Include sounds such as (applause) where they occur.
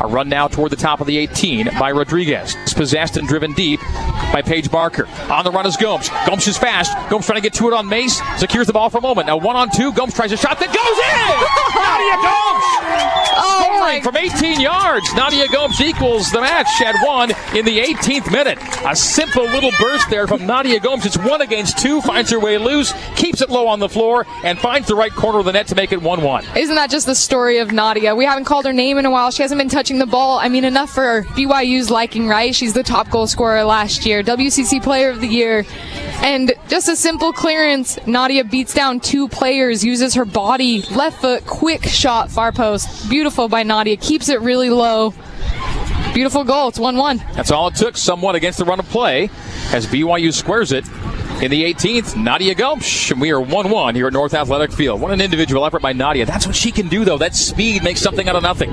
A run now toward the top of the 18 by Rodriguez. It's possessed and driven deep by Paige Barker. On the run is Gomes. Gomes is fast. Gomes trying to get to it on Mace. Secures the ball for a moment. Now one on two. Gomes tries a shot that goes in! (laughs) Nadia Gomes! From 18 yards, Nadia Gomes equals the match at one in the 18th minute. A simple little burst there from Nadia Gomes. It's one against two, finds her way loose, keeps it low on the floor, and finds the right corner of the net to make it 1 1. Isn't that just the story of Nadia? We haven't called her name in a while. She hasn't been touching the ball. I mean, enough for BYU's liking, right? She's the top goal scorer last year, WCC Player of the Year. And just a simple clearance. Nadia beats down two players, uses her body, left foot, quick shot, far post. Beautiful by Nadia. Keeps it really low. Beautiful goal. It's 1 1. That's all it took, somewhat against the run of play, as BYU squares it. In the 18th, Nadia Gomes, and we are 1 1 here at North Athletic Field. What an individual effort by Nadia. That's what she can do, though. That speed makes something out of nothing.